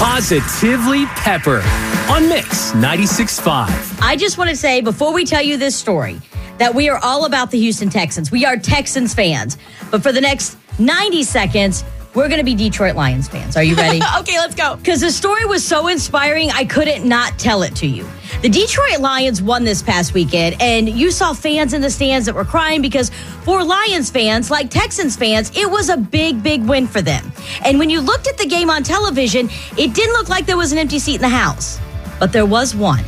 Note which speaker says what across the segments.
Speaker 1: Positively Pepper on Mix 96.5.
Speaker 2: I just want to say before we tell you this story that we are all about the Houston Texans. We are Texans fans. But for the next 90 seconds, we're going to be Detroit Lions fans. Are you ready?
Speaker 3: okay, let's go.
Speaker 2: Because the story was so inspiring, I couldn't not tell it to you. The Detroit Lions won this past weekend, and you saw fans in the stands that were crying because for Lions fans, like Texans fans, it was a big, big win for them. And when you looked at the game on television, it didn't look like there was an empty seat in the house, but there was one.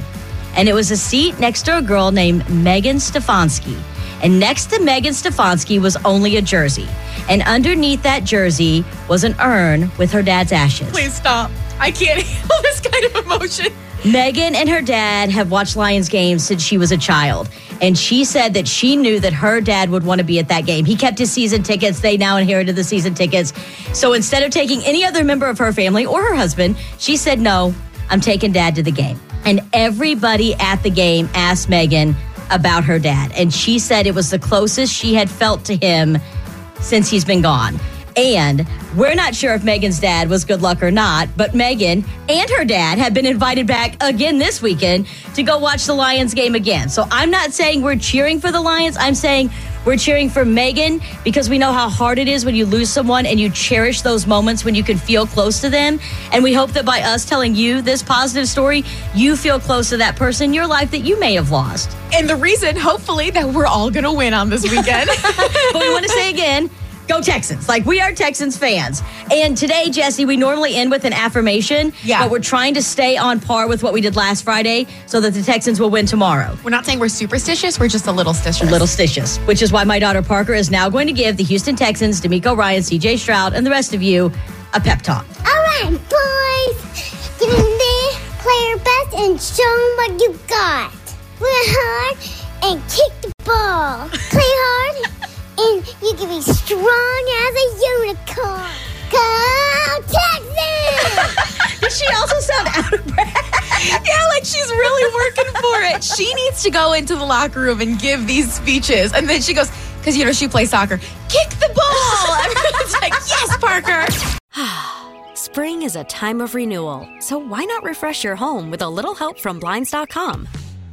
Speaker 2: And it was a seat next to a girl named Megan Stefanski. And next to Megan Stefanski was only a jersey. And underneath that jersey was an urn with her dad's ashes.
Speaker 3: Please stop. I can't handle this kind of emotion.
Speaker 2: Megan and her dad have watched Lions games since she was a child. And she said that she knew that her dad would want to be at that game. He kept his season tickets. They now inherited the season tickets. So instead of taking any other member of her family or her husband, she said, No, I'm taking dad to the game. And everybody at the game asked Megan about her dad. And she said it was the closest she had felt to him since he's been gone. And we're not sure if Megan's dad was good luck or not, but Megan and her dad have been invited back again this weekend to go watch the Lions game again. So I'm not saying we're cheering for the Lions. I'm saying we're cheering for Megan because we know how hard it is when you lose someone and you cherish those moments when you can feel close to them. And we hope that by us telling you this positive story, you feel close to that person in your life that you may have lost.
Speaker 3: And the reason, hopefully, that we're all going to win on this weekend.
Speaker 2: but we want to say again, Go Texans. Like we are Texans fans. And today, Jesse, we normally end with an affirmation.
Speaker 3: Yeah.
Speaker 2: But we're trying to stay on par with what we did last Friday so that the Texans will win tomorrow.
Speaker 3: We're not saying we're superstitious, we're just a little stitious.
Speaker 2: A little stitious. Which is why my daughter Parker is now going to give the Houston Texans, DeMeco Ryan, CJ Stroud, and the rest of you a pep talk.
Speaker 4: All right, boys. Get in there, play your best, and show them what you got. Play hard and kick the ball. Play hard and you can be strong as a unicorn. Go Texans!
Speaker 2: Did she also sound out of breath?
Speaker 3: yeah, like she's really working for it. She needs to go into the locker room and give these speeches. And then she goes, because, you know, she plays soccer, kick the ball. Everyone's like, yes, Parker.
Speaker 5: Spring is a time of renewal, so why not refresh your home with a little help from Blinds.com?